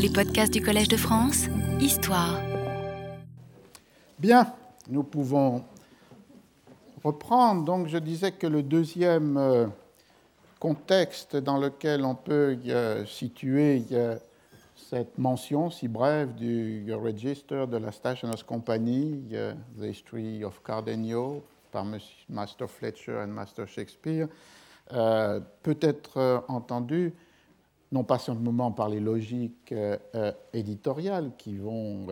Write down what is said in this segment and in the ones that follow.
Les podcasts du Collège de France, Histoire. Bien, nous pouvons reprendre. Donc, je disais que le deuxième euh, contexte dans lequel on peut euh, situer euh, cette mention si brève du register de la Stationers Company, The History of Cardenio, par Master Fletcher et Master Shakespeare, peut être entendu non pas simplement par les logiques éditoriales qui vont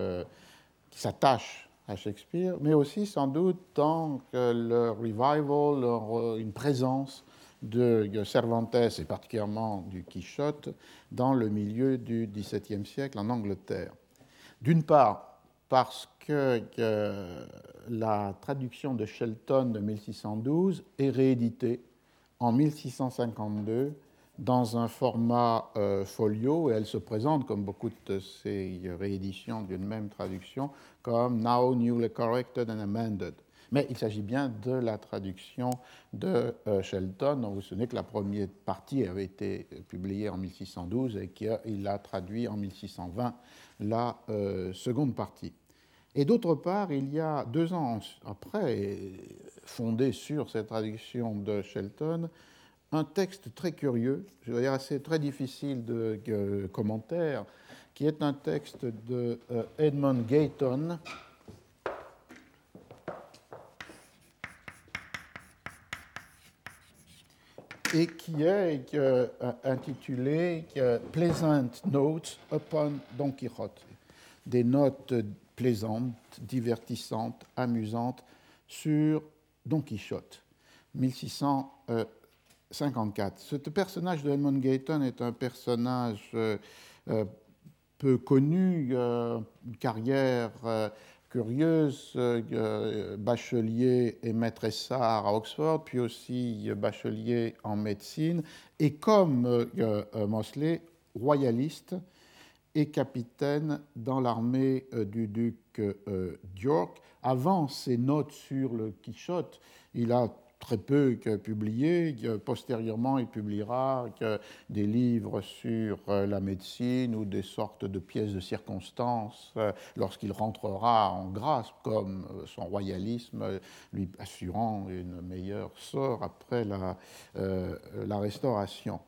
qui s'attachent à Shakespeare, mais aussi sans doute dans le revival, une présence de Cervantes et particulièrement du Quichotte dans le milieu du XVIIe siècle en Angleterre. D'une part, parce que la traduction de Shelton de 1612 est rééditée en 1652 dans un format euh, folio et elle se présente, comme beaucoup de ces rééditions d'une même traduction, comme Now Newly Corrected and Amended. Mais il s'agit bien de la traduction de euh, Shelton. Vous vous souvenez que la première partie avait été publiée en 1612 et qu'il a traduit en 1620 la euh, seconde partie. Et d'autre part, il y a deux ans après, fondé sur cette traduction de Shelton, un texte très curieux, je veux dire assez très difficile de, commentaire, qui est un texte de euh, Edmund Gayton. et qui est euh, intitulé euh, Pleasant Notes upon Don Quixote, des notes plaisantes, divertissantes, amusantes sur Don Quichotte, 1600. 54. Ce personnage de Edmund Gayton est un personnage euh, euh, peu connu, euh, une carrière curieuse, bachelier et maîtressard à Oxford, puis aussi bachelier en médecine, et comme Mosley, royaliste et capitaine dans l'armée du duc d'York. Avant ses notes sur le Quichotte, il a très peu publié. Postérieurement, il publiera des livres sur euh, la médecine ou des sortes de pièces de circonstances euh, lorsqu'il rentrera en grâce, comme euh, son royalisme lui assurant une meilleure sort après la, la Restauration.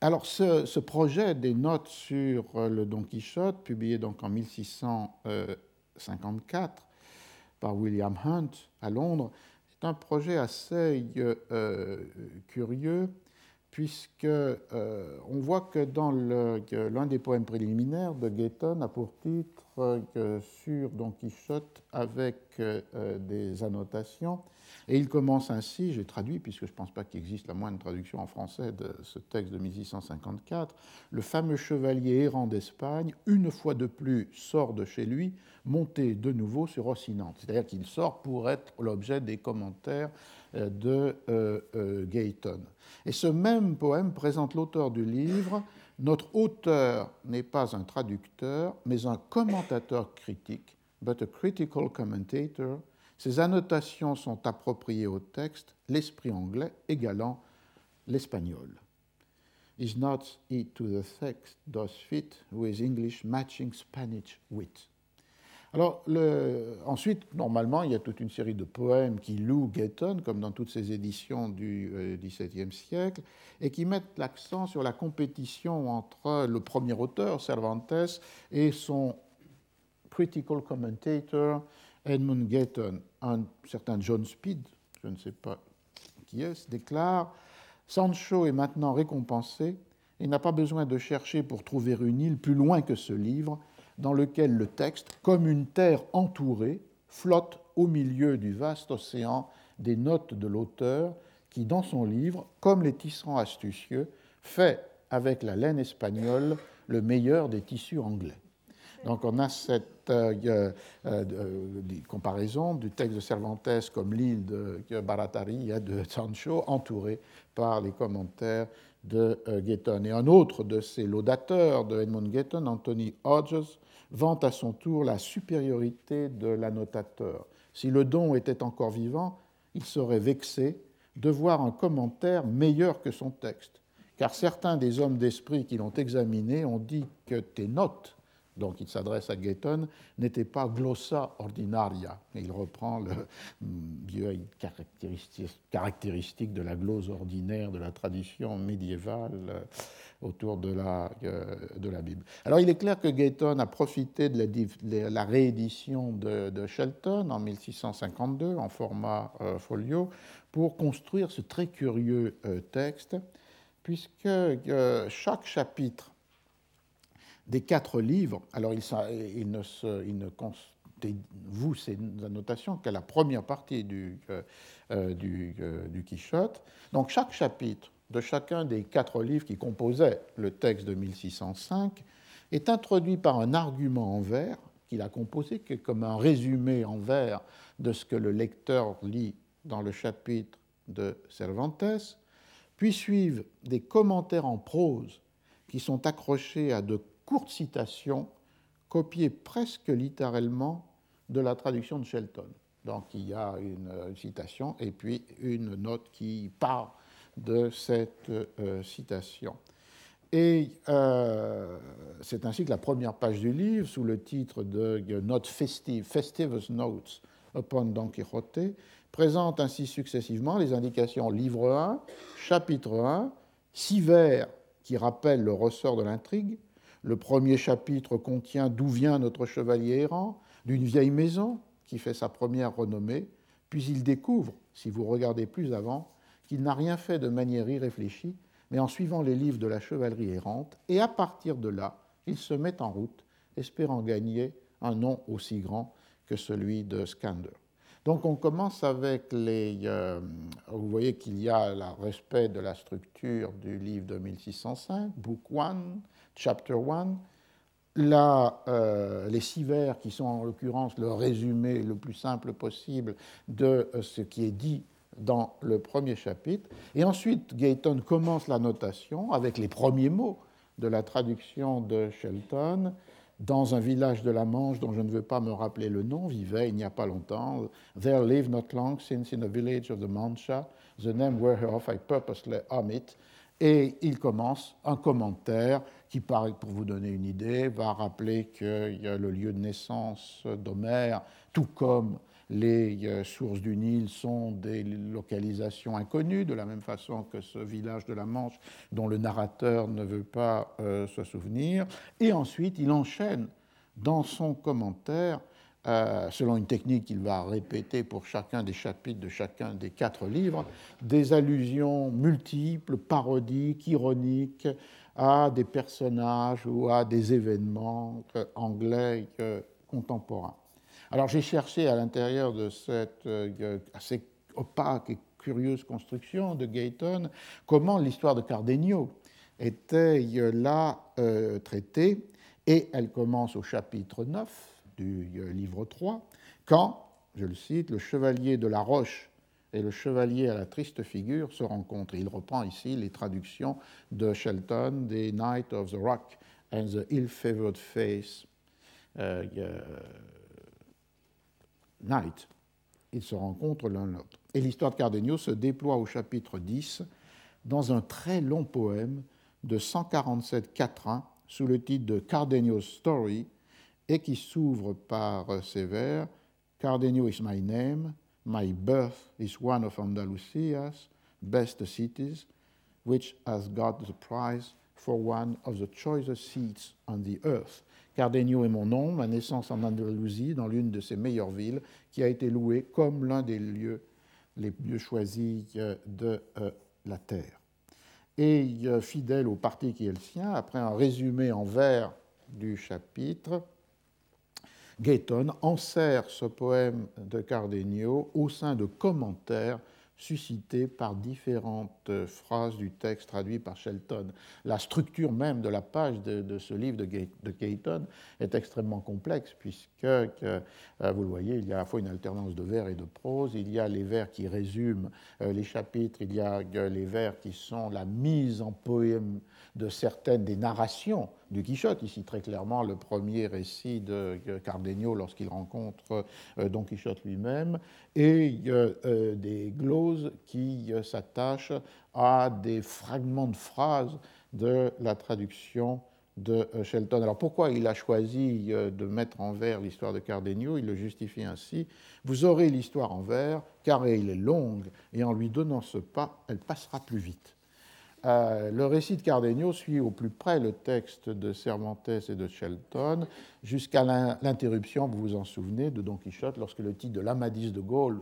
alors, ce, ce, projet des notes sur le Don Quichotte, publié donc en 1654, par William Hunt à Londres, c'est un projet assez euh, curieux puisque euh, on voit que dans l'un des poèmes préliminaires de Gayton a pour titre euh, sur Don Quichotte avec des annotations et il commence ainsi, j'ai traduit puisque je ne pense pas qu'il existe la moindre traduction en français de ce texte de 1654, le fameux chevalier errant d'Espagne, une fois de plus, sort de chez lui, monté de nouveau sur Rocinante. C'est-à-dire qu'il sort pour être l'objet des commentaires euh, de euh, euh, Gayton. Et ce même poème présente l'auteur du livre. Notre auteur n'est pas un traducteur, mais un commentateur critique, but a critical commentator ces annotations sont appropriées au texte, l'esprit anglais égalant l'espagnol. Is not it to the text does fit with English matching Spanish wit. Alors, ensuite, normalement, il y a toute une série de poèmes qui louent Gayton, comme dans toutes ces éditions du XVIIe euh, siècle, et qui mettent l'accent sur la compétition entre le premier auteur, Cervantes, et son critical commentator, Edmund Gayton, un certain John Speed, je ne sais pas qui est, déclare Sancho est maintenant récompensé et n'a pas besoin de chercher pour trouver une île plus loin que ce livre, dans lequel le texte, comme une terre entourée, flotte au milieu du vaste océan des notes de l'auteur, qui, dans son livre, comme les tisserands astucieux, fait avec la laine espagnole le meilleur des tissus anglais. Donc on a cette euh, euh, euh, comparaison du texte de Cervantes comme l'île de Barataria de Sancho, entourée par les commentaires de Gayton. Et un autre de ces laudateurs de Edmund Gayton, Anthony Hodges, vante à son tour la supériorité de l'annotateur. Si le don était encore vivant, il serait vexé de voir un commentaire meilleur que son texte car certains des hommes d'esprit qui l'ont examiné ont dit que tes notes donc il s'adresse à Gayton, n'était pas glossa ordinaria. il reprend le vieille caractéristique de la glose ordinaire de la tradition médiévale euh, autour de la, euh, de la Bible. Alors il est clair que Gayton a profité de la, réédition de, Shelton en 1652 en format euh, folio pour construire ce très curieux texte, puisque chaque chapitre des quatre livres, alors il, ne, se, il vous ces annotations qu'à la première partie du, euh, euh, du, euh, du, Quichotte. Donc chaque chapitre de chacun des quatre livres qui composaient le texte de 1605 est introduit par un argument en vers qu'il a composé, qui est comme un résumé en vers de ce que le lecteur lit dans le chapitre de Cervantes, puis suivent des commentaires en prose qui sont accrochés à de courte citation copiée presque littéralement de la traduction de Shelton. Donc il y a une citation et puis une note qui part de cette euh, citation. Et euh, c'est ainsi que la première page du livre, sous le titre de Note festive, Festivus Notes upon Don Quixote, présente ainsi successivement les indications livre 1, chapitre 1, six vers qui rappellent le ressort de l'intrigue, le premier chapitre contient D'où vient notre chevalier errant d'une vieille maison qui fait sa première renommée, puis il découvre, si vous regardez plus avant, qu'il n'a rien fait de manière irréfléchie, mais en suivant les livres de la chevalerie errante, et à partir de là, il se met en route, espérant gagner un nom aussi grand que celui de Scander. Donc on commence avec les... Euh, vous voyez qu'il y a le respect de la structure du livre de 1605, Book 1, Chapter 1. Là, euh, les six vers qui sont en l'occurrence le résumé le plus simple possible de euh, ce qui est dit dans le premier chapitre. Et ensuite, Gayton commence la notation avec les premiers mots de la traduction de Shelton. Dans un village de la Manche dont je ne veux pas me rappeler le nom, vivait il n'y a pas longtemps. There lived not long since in a village of the Mancha, the name whereof I purposely omit. Et il commence un commentaire qui, paraît, pour vous donner une idée, va rappeler que le lieu de naissance d'Homère, tout comme les euh, sources du Nil sont des localisations inconnues, de la même façon que ce village de la Manche dont le narrateur ne veut pas euh, se souvenir. Et ensuite, il enchaîne dans son commentaire, euh, selon une technique qu'il va répéter pour chacun des chapitres de chacun des quatre livres, des allusions multiples, parodiques, ironiques, à des personnages ou à des événements anglais contemporains. Alors j'ai cherché à l'intérieur de cette euh, assez opaque et curieuse construction de Gayton comment l'histoire de Cardenio était euh, là euh, traitée, et elle commence au chapitre 9 du livre 3, quand, je le cite, le chevalier de la roche et le chevalier à la triste figure se rencontrent. Il reprend ici les traductions de Shelton, des Knight of the Rock and the Ill-Favored Face. Euh, Knight. Ils se rencontrent l'un l'autre. Et l'histoire de Cardenio se déploie au chapitre 10 dans un très long poème de 147 quatrains sous le titre de Cardenio's Story et qui s'ouvre par ces vers Cardenio is my name, My birth is one of Andalusia's best cities, which has got the prize for one of the choicest seats on the earth. Cardenio est mon nom, ma naissance en Andalousie, dans l'une de ses meilleures villes, qui a été louée comme l'un des lieux les mieux choisis euh, de euh, la terre. Et euh, fidèle au parti qui est le sien, après un résumé en vers du chapitre, Gayton enserre ce poème de Cardenio au sein de commentaires suscités par différentes phrases du texte traduit par Shelton. La structure même de la page de, ce livre de, de est extrêmement complexe, puisque, euh, vous le voyez, il y a à la fois une alternance de vers et de prose, il y a les vers qui résument euh, les chapitres, il y a euh, les vers qui sont la mise en poème de certaines des narrations du Quichotte, ici très clairement le premier récit de Cardenio lorsqu'il rencontre Don Quichotte lui-même, et des gloses qui s'attachent à des fragments de phrases de la traduction de euh, Shelton. Alors pourquoi il a choisi euh, de mettre en vers l'histoire de Cardenio? Il le justifie ainsi. Vous aurez l'histoire en vers, car elle est longue, et en lui donnant ce pas, elle passera plus vite. Euh, le récit de Cardenio suit au plus près le texte de Cervantes et de Shelton, jusqu'à l'interruption, vous vous en souvenez, de Don Quichotte, lorsque le titre de l'Amadis de Gaulle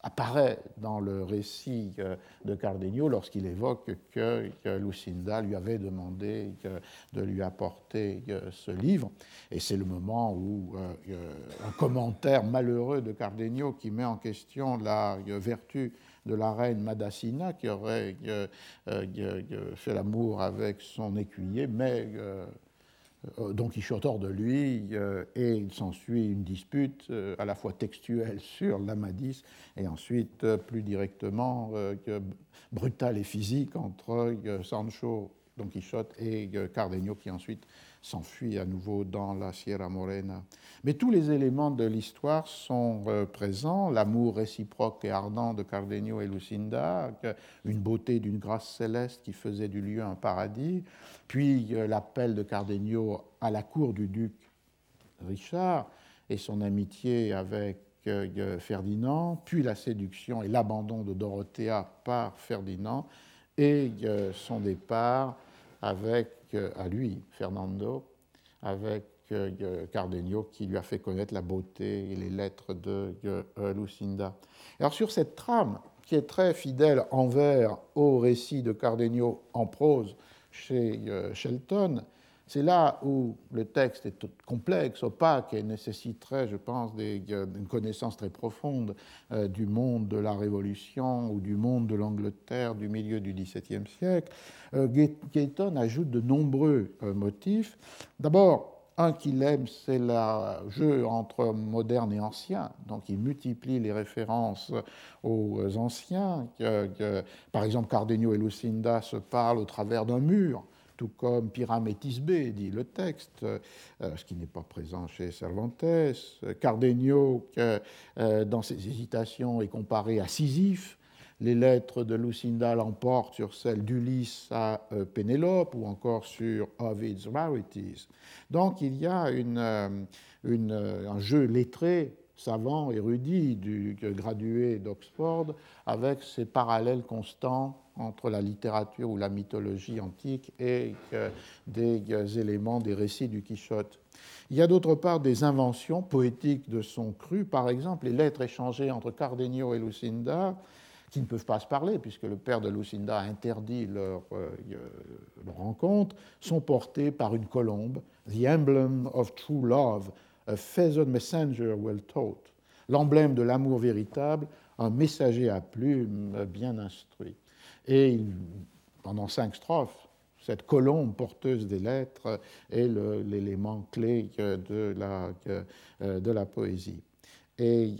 apparaît dans le récit euh, de Cardenio lorsqu'il évoque que, Lucinda lui avait demandé de lui apporter euh, ce livre. Et c'est le moment où un commentaire malheureux de Cardenio qui met en question la vertu de la reine Madacina qui aurait fait l'amour avec son écuyer, mais euh, donc Quichotte hors de lui, euh, et il s'ensuit une dispute euh, à la fois textuelle sur l'Amadis et ensuite plus directement brutale et physique entre Sancho, Don Quichotte et Cardenio qui ensuite s'enfuit à nouveau dans la Sierra Morena. Mais tous les éléments de l'histoire sont euh, présents, l'amour réciproque et ardent de Cardenio et Lucinda, une beauté d'une grâce céleste qui faisait du lieu un paradis, puis euh, l'appel de Cardenio à la cour du duc Richard et son amitié avec euh, Ferdinand, puis la séduction et l'abandon de Dorothea par Ferdinand, et son départ avec à lui, Fernando, avec euh, Cardenio qui lui a fait connaître la beauté et les lettres de euh, Lucinda. Alors sur cette trame, qui est très fidèle envers au récit de Cardenio en prose chez euh, Shelton, c'est là où le texte est complexe, opaque et nécessiterait, je pense, une connaissance très profonde euh, du monde de la Révolution ou du monde de l'Angleterre du milieu du XVIIe siècle. Euh, Gayton ajoute de nombreux euh, motifs. D'abord, un qu'il aime, c'est le jeu entre moderne et ancien. Donc il multiplie les références aux anciens. Par exemple, Cardenio et Lucinda se parlent au travers d'un mur tout comme Pyramétis B, dit le texte, euh, ce qui n'est pas présent chez Cervantes. Cardenio, euh, dans ses hésitations, est comparé à Sisyphe. Les lettres de Lucinda l'emportent sur celles d'Ulysse à euh, Pénélope ou encore sur Ovid's Rarities. Donc il y a un jeu lettré savant, érudit, du gradué d'Oxford, avec ses parallèles constants entre la littérature ou la mythologie antique et des éléments des récits du Quichotte. Il y a d'autre part des inventions poétiques de son cru, par exemple les lettres échangées entre Cardenio et Lucinda, qui ne peuvent pas se parler puisque le père de Lucinda a interdit leur, euh, rencontre, sont portées par une colombe, The Emblem of True Love, a feathered messenger well taught, l'emblème de l'amour véritable, un messager à plumes bien instruit. Et pendant cinq strophes, cette colombe porteuse des lettres est l'élément clé de la, la poésie. Et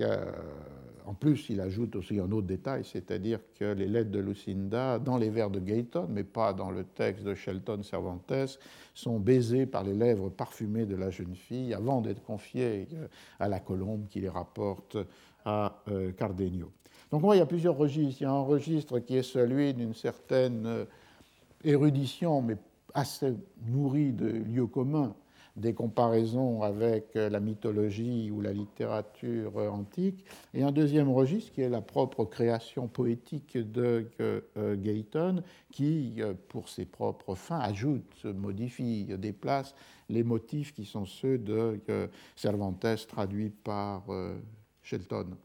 en plus, il ajoute aussi un autre détail, c'est-à-dire que les lettres de Lucinda, dans les vers de Gayton, mais pas dans le texte de Shelton Cervantes, sont baisées par les lèvres parfumées de la jeune fille avant d'être confiées à la colombe qui les rapporte à euh, Cardenio. Donc moi, il y a plusieurs registres. Il y a un registre qui est celui d'une certaine euh, érudition, mais assez nourrie de lieux communs, des comparaisons avec euh, la mythologie ou la littérature euh, antique, et un deuxième registre qui est la propre création poétique de Gayton, qui, pour ses propres fins, ajoute, modifie, déplace les motifs qui sont ceux de Cervantes traduits par Shelton.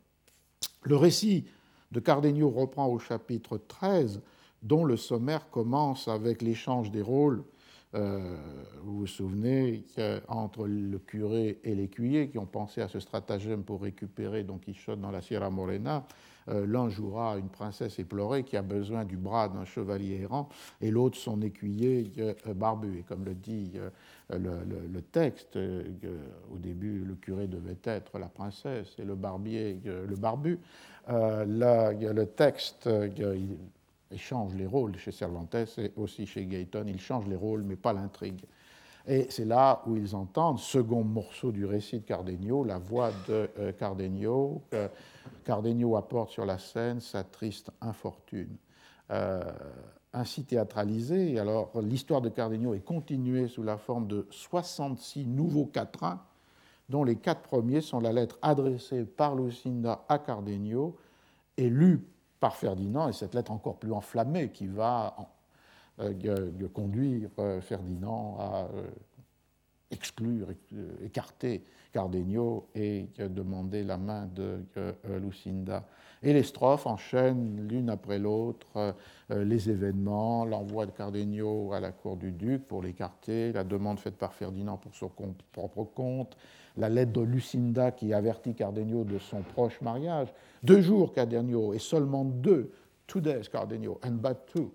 Le récit de Cardenio reprend au chapitre 13, dont le sommaire commence avec l'échange des rôles. Euh, vous vous souvenez entre le curé et l'écuyer qui ont pensé à ce stratagème pour récupérer Don Quichotte dans la Sierra Morena. Euh, l'un jouera une princesse éplorée qui a besoin du bras d'un chevalier errant et l'autre son écuyer euh, barbu. Et comme le dit le, texte, au début le curé devait être la princesse et le barbier le barbu. Euh, le texte il change les rôles chez Cervantes et aussi chez Gayton, il change les rôles mais pas l'intrigue. Et c'est là où ils entendent, second morceau du récit de Cardenio, la voix de euh, Cardenio. Cardenio apporte sur la scène sa triste infortune. Euh, ainsi théâtralisée, alors l'histoire de Cardenio est continuée sous la forme de 66 nouveaux quatrains, dont les quatre premiers sont la lettre adressée par Lucinda à Cardenio et lue par Ferdinand, et cette lettre encore plus enflammée qui va euh, conduire euh, Ferdinand à euh, exclure, écarter Cardenio et demander la main de Lucinda. Et les strophes enchaînent l'une après l'autre les événements, l'envoi de Cardenio à la cour du duc pour l'écarter, la demande faite par Ferdinand pour son propre compte, la lettre de Lucinda qui avertit Cardenio de son proche mariage. Deux jours Cardenio et seulement deux, two days Cardenio and but two,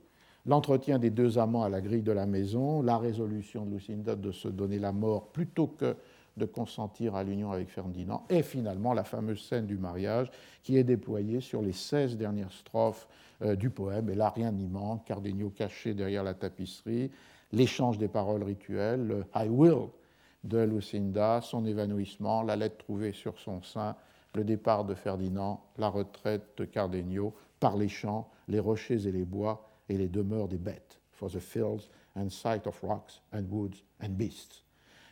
l'entretien des deux amants à la grille de la maison, la résolution de Lucinda de se donner la mort plutôt que de consentir à l'union avec Ferdinand, et finalement la fameuse scène du mariage qui est déployée sur les 16 dernières strophes euh, du poème. Et là, rien n'y manque, Cardenio caché derrière la tapisserie, l'échange des paroles rituelles, le I will de Lucinda, son évanouissement, la lettre trouvée sur son sein, le départ de Ferdinand, la retraite de Cardenio, par les champs, les rochers et les bois, et les demeures des bêtes, for the fields and sight of rocks and woods and beasts.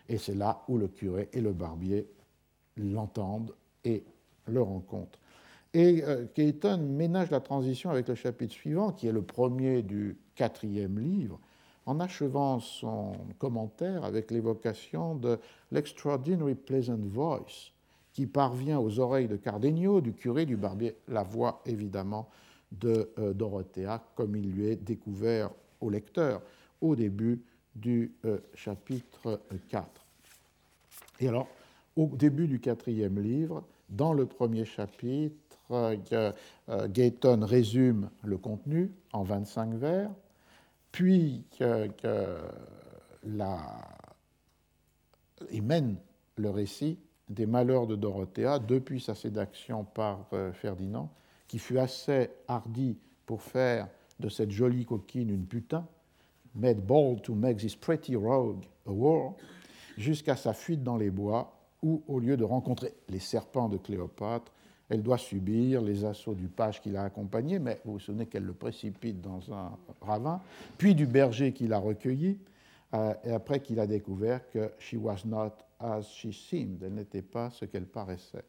Et c'est là où le curé et le barbier l'entendent et le rencontrent. Et euh, ménage la transition avec le chapitre suivant, qui est le premier du quatrième livre, en achevant son commentaire avec l'évocation de l'extraordinary pleasant voice qui parvient aux oreilles de Cardenio, du curé, du barbier, la voix évidemment de euh, Dorothea, comme il lui est découvert au lecteur au début du euh, chapitre 4. Et alors, au début du quatrième livre, dans le premier chapitre, euh, Gayton résume le contenu en 25 vers, puis il mène le récit des malheurs de Dorothea depuis sa sédaction par Ferdinand qui fut assez hardi pour faire de cette jolie coquine une putain, made bold to make this pretty rogue a war, jusqu'à sa fuite dans les bois, où, au lieu de rencontrer les serpents de Cléopâtre, elle doit subir les assauts du page qui l'a accompagnée, mais vous vous souvenez qu'elle le précipite dans un ravin, puis du berger qui l'a recueilli, euh, et après qu'il a découvert que she was not as she seemed, elle n'était pas ce qu'elle paraissait.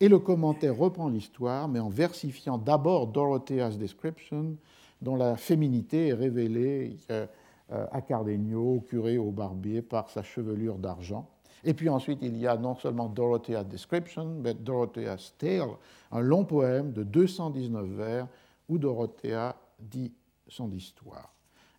Et le commentaire reprend l'histoire, mais en versifiant d'abord Dorothea's Description, dont la féminité est révélée euh, à Cardenio, au curé, au barbier, par sa chevelure d'argent. Et puis ensuite, il y a non seulement Dorothea's Description, mais Dorothea's Tale, un long poème de 219 vers où Dorothea dit son histoire.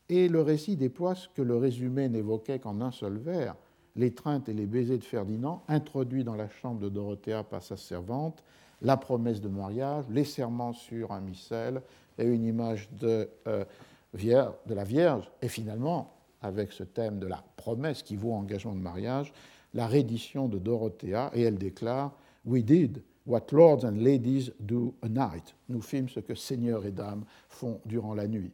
Et le récit déploie ce que le résumé n'évoquait qu'en un seul vers, l'étreinte et les baisers de Ferdinand, introduits dans la chambre de Dorothea par sa servante, la promesse de mariage, les serments sur un missel et une image de, euh, de la Vierge, et finalement, avec ce thème de la promesse qui vaut engagement de mariage, la reddition de Dorothea, et elle déclare We did what lords and ladies do a night. Nous fîmes ce que seigneurs et dames font durant la nuit.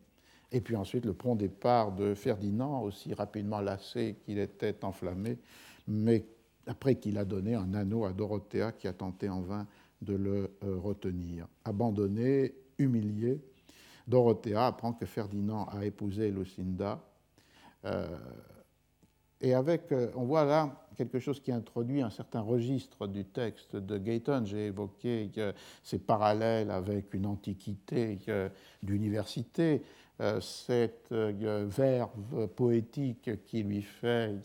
Et puis ensuite le prompt départ de Ferdinand, aussi rapidement lassé qu'il était enflammé, mais après qu'il a donné un anneau à Dorothea qui a tenté en vain de le euh, retenir. Abandonné, humilié, Dorothea apprend que Ferdinand a épousé Lucinda. Euh, et avec, euh, on voit là quelque chose qui introduit un certain registre du texte de Gayton. J'ai évoqué ces parallèles avec une antiquité d'université. Cette verve poétique qui lui fait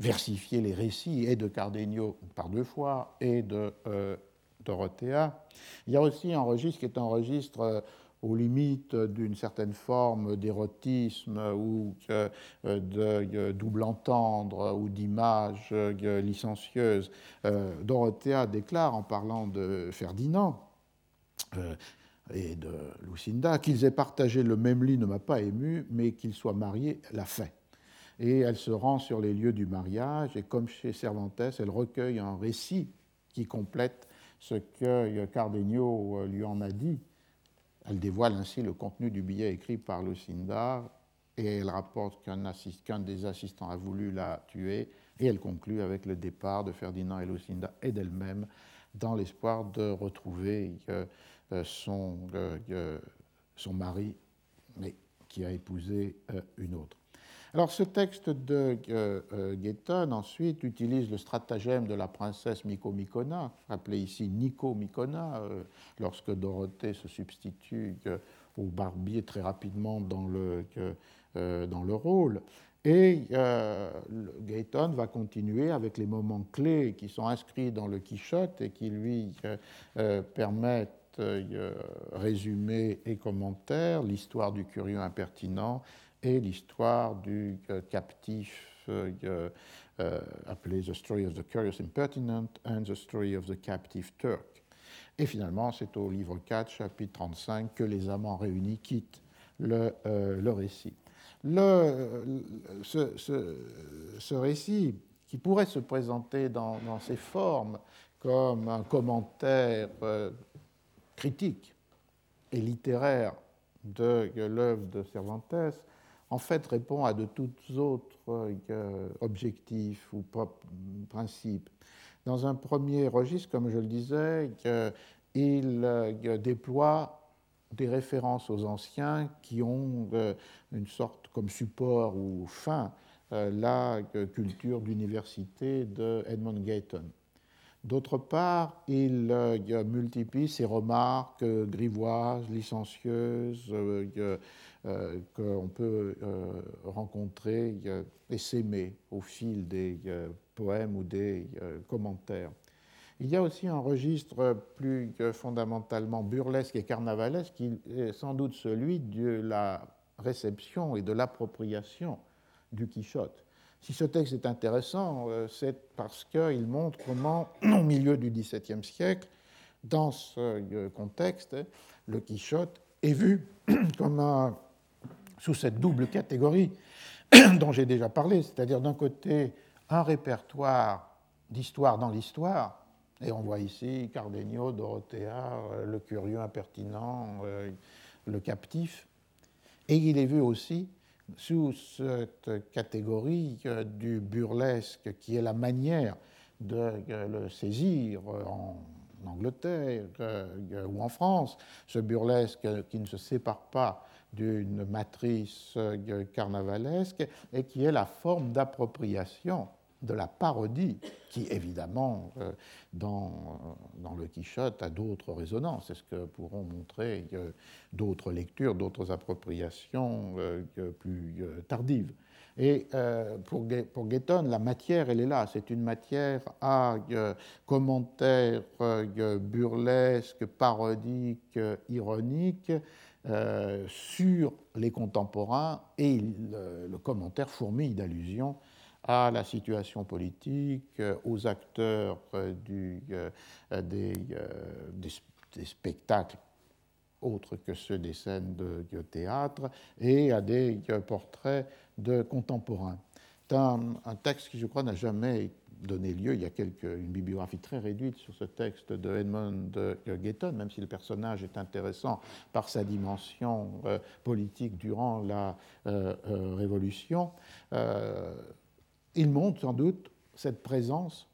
versifier les récits et de Cardenio par deux fois et de Dorothea. Il y a aussi un registre qui est un registre aux limites d'une certaine forme d'érotisme ou de double entendre ou d'image licencieuse. Dorothea déclare en parlant de Ferdinand et de Lucinda, qu'ils aient partagé le même lit ne m'a pas ému, mais qu'ils soient mariés l'a fait. Et elle se rend sur les lieux du mariage, et comme chez Cervantes, elle recueille un récit qui complète ce que Cardenio lui en a dit. Elle dévoile ainsi le contenu du billet écrit par Lucinda, et elle rapporte qu'un des assistants a voulu la tuer, et elle conclut avec le départ de Ferdinand et Lucinda et d'elle-même dans l'espoir de retrouver euh, son, son mari, mais qui a épousé une autre. Alors ce texte de euh, euh ensuite utilise le stratagème de la princesse Miko-Mikona, appelée ici Nico-Mikona, euh, lorsque Dorothée se substitue euh, au barbier très rapidement dans le, dans le rôle. Et Gayton va continuer avec les moments clés qui sont inscrits dans le Quichotte et qui lui permettent résumé et commentaire, l'histoire du curieux impertinent et l'histoire du euh, captif euh, euh, appelé The Story of the Curious Impertinent and The Story of the Captive Turk. Et finalement, c'est au livre 4, chapitre 35, que les amants réunis quittent le, le récit. Le, ce, ce, récit, qui pourrait se présenter dans, dans ses formes comme un commentaire critique et littéraire de l'œuvre de Cervantes, en fait répond à de toutes autres euh, objectifs ou principes. Dans un premier registre, comme je le disais, il euh, déploie des références aux anciens qui ont euh, une sorte comme support ou fin la culture d'université de Edmund Gayton. D'autre part, il multiplie ses remarques grivoises, licencieuses, qu'on peut euh, rencontrer et s'aimer au fil des euh, poèmes ou des commentaires. Il y a aussi un registre plus fondamentalement burlesque et carnavalesque qui est sans doute celui de la réception et de l'appropriation du Quichotte. Si ce texte est intéressant, c'est parce qu'il montre comment, au milieu du XVIIe siècle, dans ce contexte, le Quichotte est vu comme un sous cette double catégorie dont j'ai déjà parlé, c'est-à-dire d'un côté un répertoire d'histoire dans l'histoire, et on voit ici Cardenio, Dorothea, euh, le curieux impertinent, euh, le captif, et il est vu aussi sous cette catégorie euh, du burlesque qui est la manière de le saisir en Angleterre ou en France, ce burlesque qui ne se sépare pas d'une matrice euh, carnavalesque et qui est la forme d'appropriation de la parodie, qui évidemment, euh, dans, euh, dans le Quichotte, a d'autres résonances. C'est ce que pourront montrer d'autres lectures, d'autres appropriations plus tardives? Et pour, pour Gayton, la matière, elle est là. C'est une matière à commentaires burlesques, parodiques, ironiques, euh, sur les contemporains et le, commentaire fourmille d'allusions à la situation politique, euh, aux acteurs euh, des, spectacles autres que ceux des scènes de, de théâtre et à des portraits de contemporains. C'est un, texte qui, je crois, n'a jamais donné lieu. Il y a une bibliographie très réduite sur ce texte de Edmund Gayton, même si le personnage est intéressant par sa dimension euh, politique durant la euh, euh, Révolution. il montre sans doute cette présence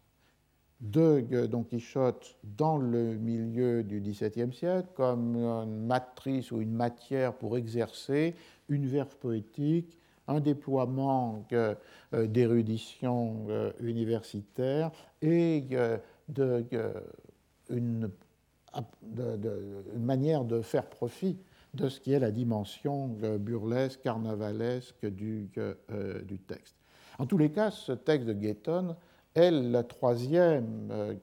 de Don Quichotte dans le milieu du XVIIe siècle comme une matrice ou une matière pour exercer une verve poétique un déploiement euh, d'érudition euh, universitaire et euh, de, une, manière de faire profit de ce qui est la dimension burlesque, carnavalesque du, texte. En tous les cas, ce texte de Gayton est le troisième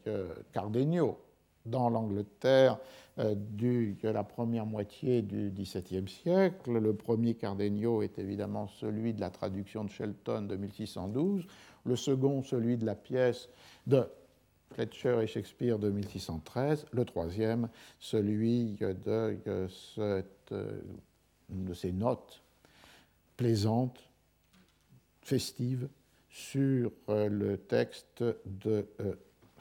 Cardenio dans l'Angleterre euh, de la première moitié du XVIIe siècle. Le premier Cardenio est évidemment celui de la traduction de Shelton de 1612, le second celui de la pièce de Fletcher et Shakespeare de 1613, le troisième celui de, cette, euh, de ces notes plaisantes, festives, sur euh, le texte de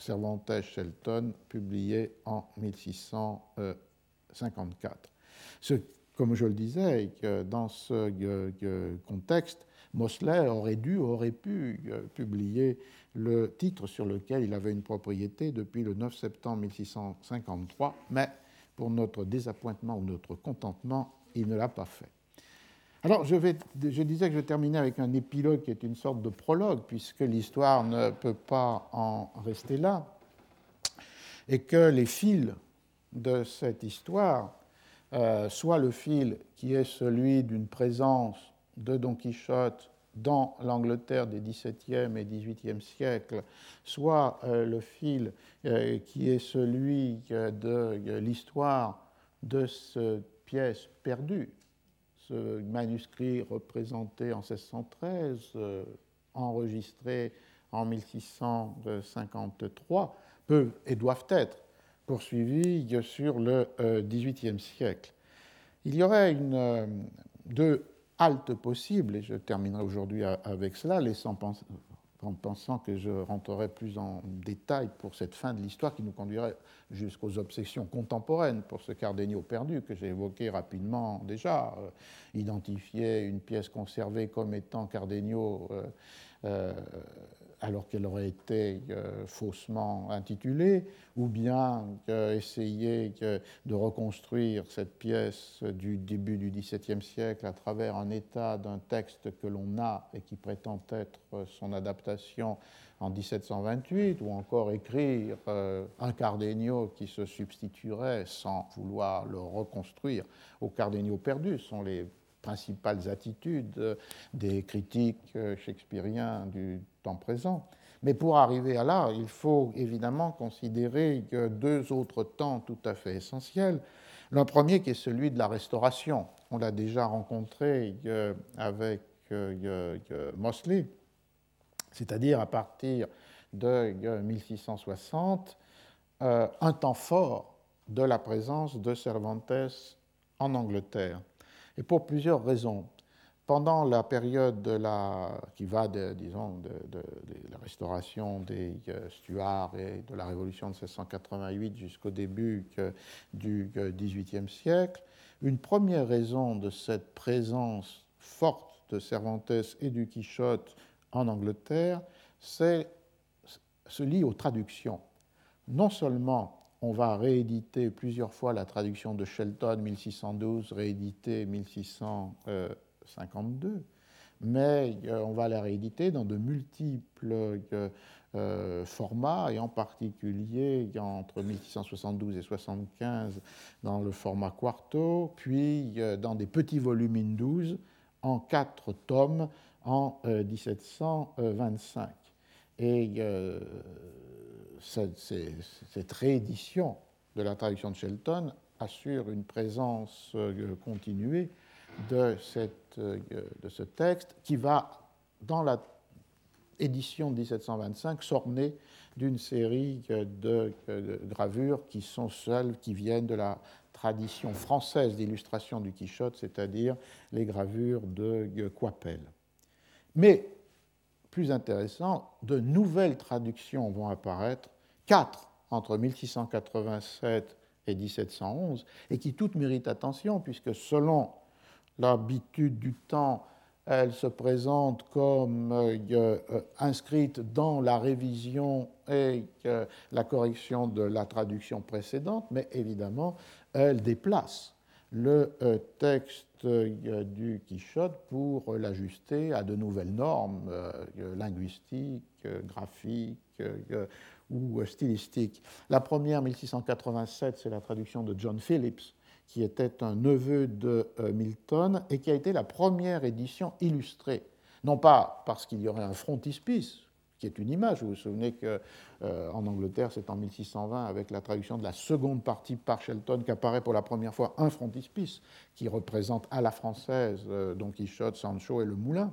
Cervantes Shelton, publié en 1654. Ce comme je le disais, dans ce contexte, Mosley aurait dû, aurait pu publier le titre sur lequel il avait une propriété depuis le 9 septembre 1653, mais pour notre désappointement ou notre contentement, il ne l'a pas fait. Alors, je, disais que je terminais avec un épilogue qui est une sorte de prologue, puisque l'histoire ne peut pas en rester là, et que les fils de cette histoire, euh, soit le fil qui est celui d'une présence de Don Quichotte dans l'Angleterre des XVIIe et XVIIIe siècles, soit euh, le fil euh, qui est celui de l'histoire de cette pièce perdue ce manuscrit représenté en 1613, euh, enregistré en 1653, peuvent et doivent être poursuivis sur le XVIIIe siècle. Il y aurait euh, deux haltes possibles, et je terminerai aujourd'hui avec cela, laissant penser, en pensant que je rentrerai plus en détail pour cette fin de l'histoire qui nous conduirait jusqu'aux obsessions contemporaines pour ce Cardenio perdu que j'ai évoqué rapidement déjà, euh, identifier une pièce conservée comme étant Cardenio euh, euh, alors qu'elle aurait été euh, faussement intitulée, ou bien essayer de reconstruire cette pièce du début du XVIIe siècle à travers un état d'un texte que l'on a et qui prétend être son adaptation en 1728, ou encore écrire euh, un Cardenio qui se substituerait sans vouloir le reconstruire. Au Cardenio perdu, principales attitudes des critiques shakespeariens du temps présent. Mais pour arriver à là, il faut évidemment considérer deux autres temps tout à fait essentiels. Le premier qui est celui de la restauration. On l'a déjà rencontré euh, avec euh, Mosley, c'est-à-dire à partir de 1660, euh, un temps fort de la présence de Cervantes en Angleterre. Et pour plusieurs raisons. Pendant la période qui va de, disons, de, la restauration des euh, Stuarts et de la Révolution de 1688 jusqu'au début du XVIIIe siècle, une première raison de cette présence forte de Cervantes et du Quichotte en Angleterre, c'est se lie aux traductions. Non seulement on va rééditer plusieurs fois la traduction de Shelton 1612, rééditée 1652, mais euh, on va la rééditer dans de multiples euh, euh, formats, et en particulier entre 1672 et 75 dans le format quarto, puis dans des petits volumes 12 en quatre tomes en 1725. Et cette, réédition de la traduction de Shelton assure une présence euh, continuée euh, de, ce texte qui va, dans la édition de 1725, s'orner d'une série de, gravures qui sont celles qui viennent de la tradition française d'illustration du Quichotte, c'est-à-dire les gravures de Coipel. Mais plus intéressant, de nouvelles traductions vont apparaître, quatre entre 1687 et 1711, et qui toutes méritent attention, puisque selon l'habitude du temps, elles se présentent comme euh, euh, inscrites dans la révision et euh, la correction de la traduction précédente, mais évidemment, elles déplacent le euh, texte du Quichotte pour l'ajuster à de nouvelles normes linguistiques, graphiques ou stylistiques. La première, 1687, c'est la traduction de John Phillips, qui était un neveu de Milton et qui a été la première édition illustrée. Non pas parce qu'il y aurait un frontispice, qui est une image. Vous vous souvenez qu'en euh, Angleterre, c'est en 1620, avec la traduction de la seconde partie par Shelton, qu'apparaît pour la première fois un frontispice qui représente à la française euh, Don Quichotte, Sancho et le Moulin.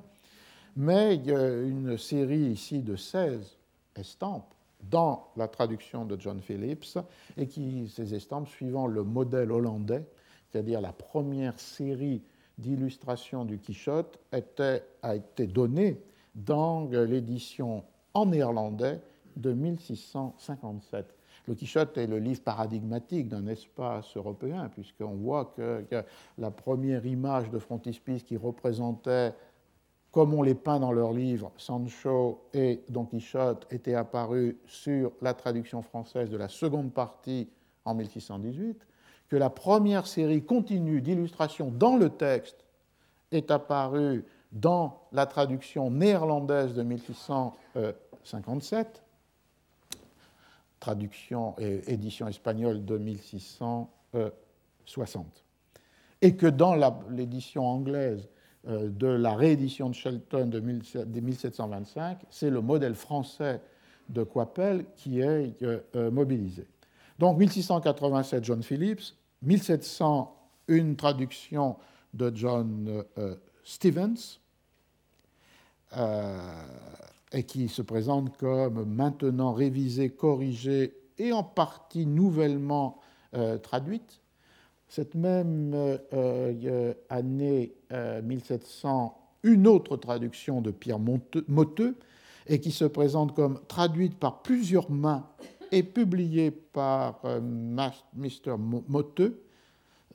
Mais il y a une série ici de 16 estampes dans la traduction de John Phillips, et qui, ces estampes, suivant le modèle hollandais, c'est-à-dire la première série d'illustrations du Quichotte, a été donnée dans l'édition en néerlandais de 1657. le Quichotte est le livre paradigmatique d'un espace européen, puisqu'on voit que, la première image de frontispice qui représentait, comme on les peint dans leurs livres, Sancho et Don Quichotte, était apparue sur la traduction française de la seconde partie en 1618, que la première série continue d'illustrations dans le texte est apparue dans la traduction néerlandaise de 1657, traduction et édition espagnole de 1660. Et que dans l'édition anglaise de la réédition de Shelton de 1725, c'est le modèle français de Coipel qui est euh, euh, mobilisé. Donc 1687, John Phillips, 1700, une traduction de John Stevens, et qui se présente comme maintenant révisée, corrigée et en partie nouvellement euh, traduite. Cette même euh, euh, année 1700, une autre traduction de Pierre Motteux, et qui se présente comme traduite par plusieurs mains et publiée par Mr. Motteux,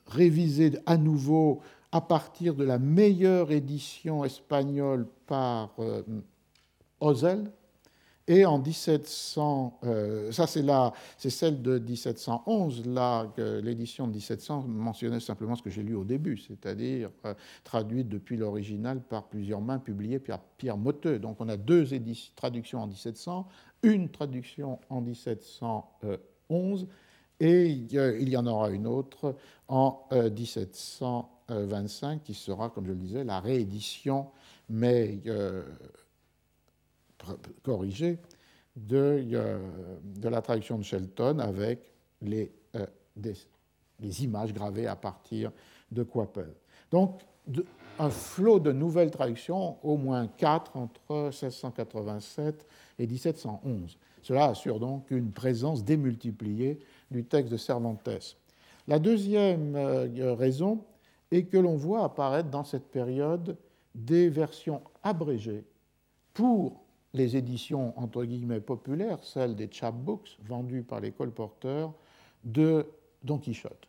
révisée à nouveau à partir de la meilleure édition espagnole par Ozel. Et en 1700, euh, ça c'est celle de 1711, là, l'édition de 1700 mentionnait simplement ce que j'ai lu au début, c'est-à-dire euh, traduite depuis l'original par plusieurs mains, publiée par Pierre Motteux. Donc on a deux traductions en 1700, une traduction en 1711, et il y en aura une autre en 1725 qui sera, comme je le disais, la réédition, mais corrigé de, de, la traduction de Shelton avec les, euh, des, images gravées à partir de Quapel. Donc, un flot de nouvelles traductions, au moins quatre entre 1687 et 1711. Cela assure donc une présence démultipliée du texte de Cervantes. La deuxième euh, raison est que l'on voit apparaître dans cette période des versions abrégées pour les éditions entre guillemets populaires, celles des chapbooks vendues par les colporteurs de Don Quichotte.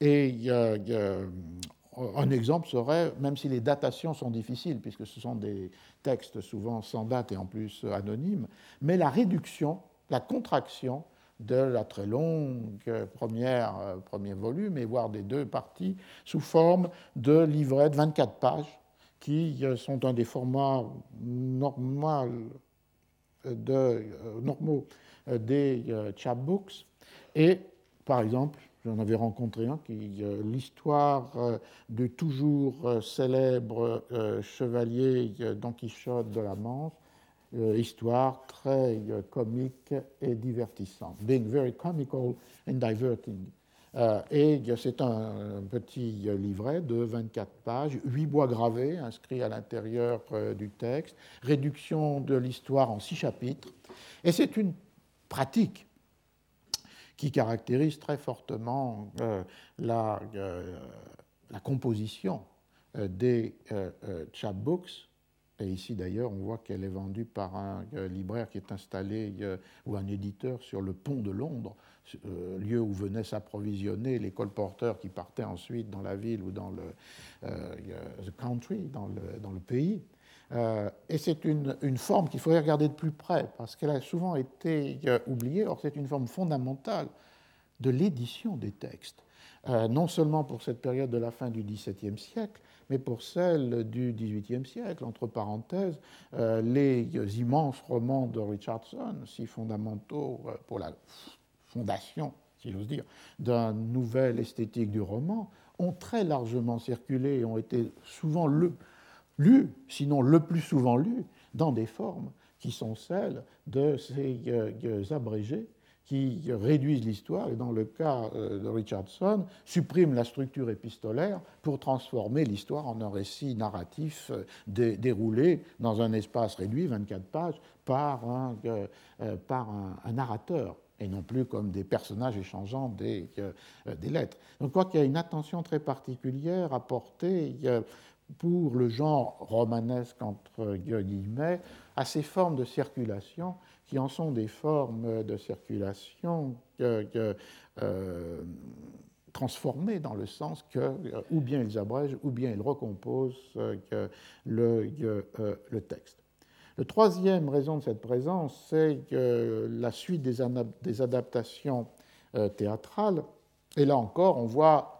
Et un exemple serait, même si les datations sont difficiles, puisque ce sont des textes souvent sans date et en plus anonymes, mais la réduction, la contraction de la très longue première, premier volume, et voire des deux parties, sous forme de livrets de 24 pages, qui sont un des formats normaux de, euh, normaux euh, des euh, chapbooks. Et, par exemple, j'en avais rencontré un qui l'histoire du toujours célèbre chevalier Don Quichotte de la Manche, histoire très comique et divertissante, being very comical and diverting. Et c'est un petit livret de 24 pages, 8 bois gravés inscrits à l'intérieur du texte, réduction de l'histoire en 6 chapitres. Et c'est une pratique qui caractérise très fortement la, composition des chapbooks et ici, d'ailleurs, on voit qu'elle est vendue par un libraire qui est installé, ou un éditeur, sur le pont de Londres, euh, lieu où venaient s'approvisionner les colporteurs qui partaient ensuite dans la ville ou dans le euh, country, dans le, pays. Euh, et c'est une, une, forme qu'il faudrait regarder de plus près, parce qu'elle a souvent été oubliée. Or, c'est une forme fondamentale de l'édition des textes, non seulement pour cette période de la fin du XVIIe siècle, mais pour celle du XVIIIe siècle. Entre parenthèses, les immenses romans de Richardson, si fondamentaux pour la fondation, si j'ose dire, d'une nouvelle esthétique du roman, ont très largement circulé et ont été souvent lus, sinon le plus souvent lus, dans des formes qui sont celles de ces euh, abrégés qui réduisent l'histoire et, dans le cas euh, de Richardson, suppriment la structure épistolaire pour transformer l'histoire en un récit narratif euh, déroulé dans un espace réduit, 24 pages, par un, par un narrateur et non plus comme des personnages échangeant des, euh, lettres. Donc, quoi qu'il y a une attention très particulière à porter pour le genre romanesque, entre guillemets, à ces formes de circulation qui en sont des formes de circulation euh, transformées dans le sens que ou bien ils abrègent ou bien ils recomposent le, le texte. La troisième raison de cette présence, c'est la suite des adaptations théâtrales. Et là encore, on voit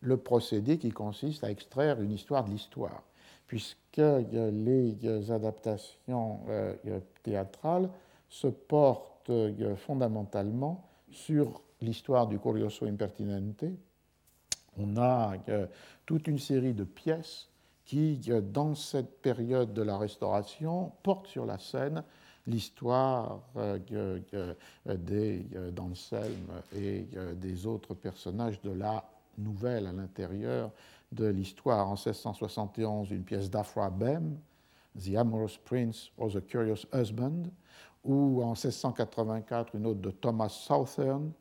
le procédé qui consiste à extraire une histoire de l'histoire, puisque les adaptations euh, théâtrales se portent euh, fondamentalement sur l'histoire du Curioso Impertinente. On a euh, toute une série de pièces qui, dans cette période de la Restauration, portent sur la scène l'histoire des d'Anselme et des autres personnages de la nouvelle à l'intérieur de l'histoire. En 1671, une pièce d'Afra Bem, The Amorous Prince or The Curious Husband, ou en 1684, une autre de Thomas Southern,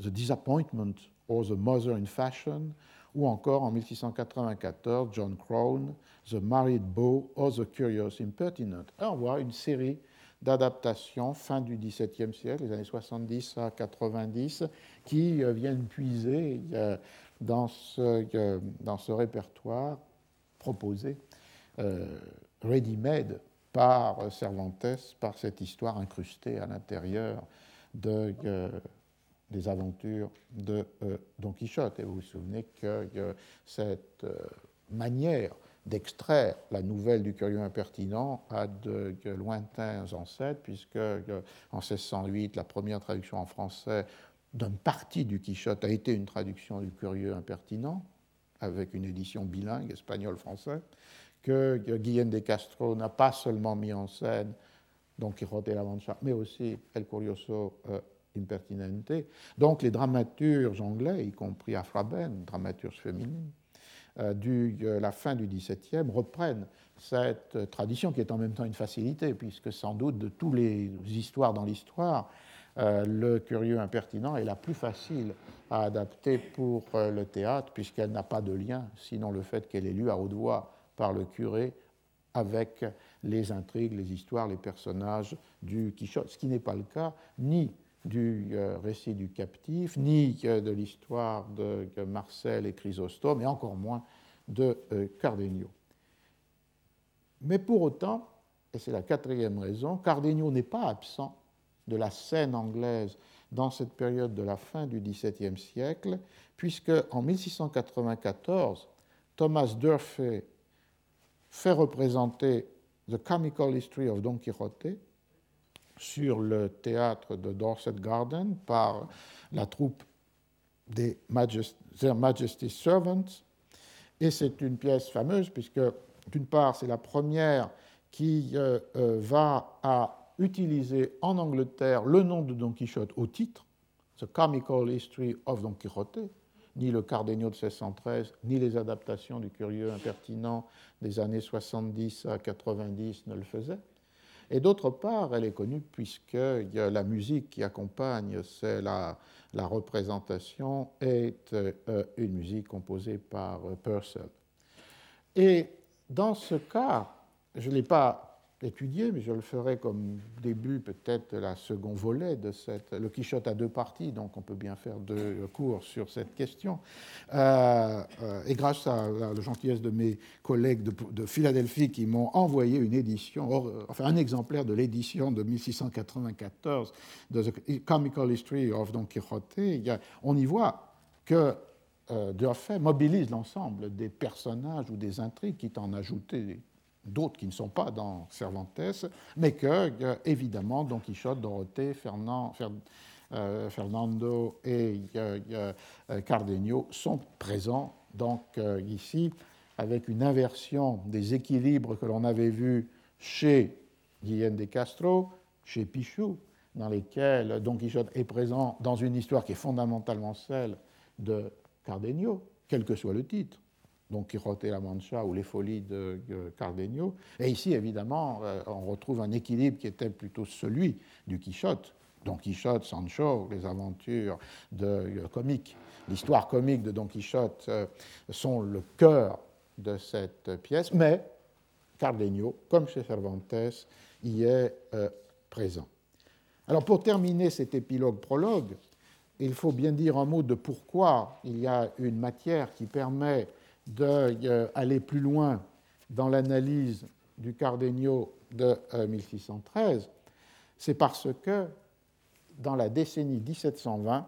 The Disappointment or The Mother in Fashion, ou encore en 1694, John Crone, The Married Beau or The Curious Impertinent. on voit une série d'adaptations fin du XVIIe siècle, les années 70 à 90, qui euh, viennent puiser euh, dans ce, dans ce répertoire proposé, euh, ready-made par Cervantes, par cette histoire incrustée à l'intérieur de, euh, des aventures de euh, Don Quichotte. Et vous vous souvenez que cette manière d'extraire la nouvelle du curieux impertinent a de, lointains ancêtres, puisque en 1608, la première traduction en français d'une partie du Quichotte a été une traduction du Curieux impertinent, avec une édition bilingue, espagnol-français, que Guillaume de Castro n'a pas seulement mis en scène Don Quixote et la Mancha, mais aussi El Curioso euh, Impertinente. Donc les dramaturges anglais, y compris Afraben, dramaturge féminine, euh, du, euh, la fin du XVIIe, reprennent cette tradition qui est en même temps une facilité, puisque sans doute de toutes les histoires dans l'histoire, euh, le curieux impertinent est la plus facile à adapter pour euh, le théâtre, puisqu'elle n'a pas de lien, sinon le fait qu'elle est lue à haute voix par le curé avec les intrigues, les histoires, les personnages du Quichotte, ce qui n'est pas le cas ni du euh, récit du captif, ni de l'histoire de Marcel et Chrysostome, et encore moins de Cardenio. Mais pour autant, et c'est la quatrième raison, Cardenio n'est pas absent de la scène anglaise dans cette période de la fin du XVIIe siècle, puisque en 1694, Thomas Durfee fait représenter The Comical History of Don Quixote sur le théâtre de Dorset Garden par la troupe des Their Majesty's Servants. Et c'est une pièce fameuse puisque, d'une part, c'est la première qui euh, euh, va à utiliser en Angleterre le nom de Don Quichotte au titre, The Comical History of Don Quixote, ni le Cardenio de 1613, ni les adaptations du curieux impertinent des années 70 à 90 ne le faisaient. Et d'autre part, elle est connue puisque la musique qui accompagne c'est la, la, représentation est euh, une musique composée par euh, Purcell. Et dans ce cas, je ne l'ai pas étudier, mais je le ferai comme début peut-être la second volet de cette. Le Quichotte a deux parties, donc on peut bien faire deux cours sur cette question. Euh, euh, et grâce à la, gentillesse de mes collègues de, Philadelphie qui m'ont envoyé une édition, enfin un exemplaire de l'édition de 1694 de The Comical History of Don Quixote, on y voit que euh, mobilise l'ensemble des personnages ou des intrigues, qui en ajouté d'autres qui ne sont pas dans Cervantes, mais que, euh, évidemment, Don Quichotte, Dorothée, euh, Fernando et euh, Cardenio sont présents donc ici avec une inversion des équilibres que l'on avait vus chez Guillaume de Castro, chez Pichou, dans lesquels Don Quichotte est présent dans une histoire qui est fondamentalement celle de Cardenio, quel que soit le titre. Don Quixote et la Mancha ou les folies de Cardenio. Et ici, évidemment, euh, on retrouve un équilibre qui était plutôt celui du Quichotte. Don Quichotte, Sancho, les aventures de, euh, comiques, l'histoire comique de Don Quichotte euh, sont le cœur de cette pièce, mais Cardenio, comme chez Cervantes, y est présent. Alors pour terminer cet épilogue-prologue, il faut bien dire un mot de pourquoi il y a une matière qui permet d'aller plus loin dans l'analyse du Cardenio de 1613. C'est parce que dans la décennie 1720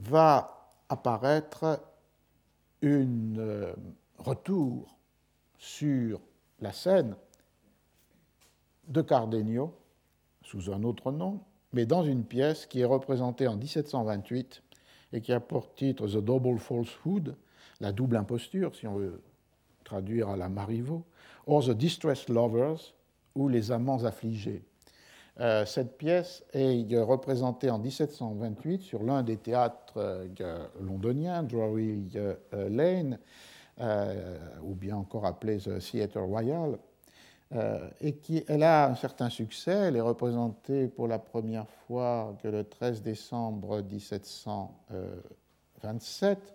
va apparaître un euh, retour sur la scène de Cardenio sous un autre nom, mais dans une pièce qui est représentée en 1728 et qui a pour titre The Double Falsehood, la double imposture, si on veut traduire à la Marivaux, or The Distressed Lovers, ou Les amants affligés. Euh, cette pièce est représentée en 1728 sur l'un des théâtres euh, londoniens, Drury euh, Lane, ou bien encore appelé The Theatre Royal, et qui elle a un certain succès. Elle est représentée pour la première fois que le 13 décembre 1727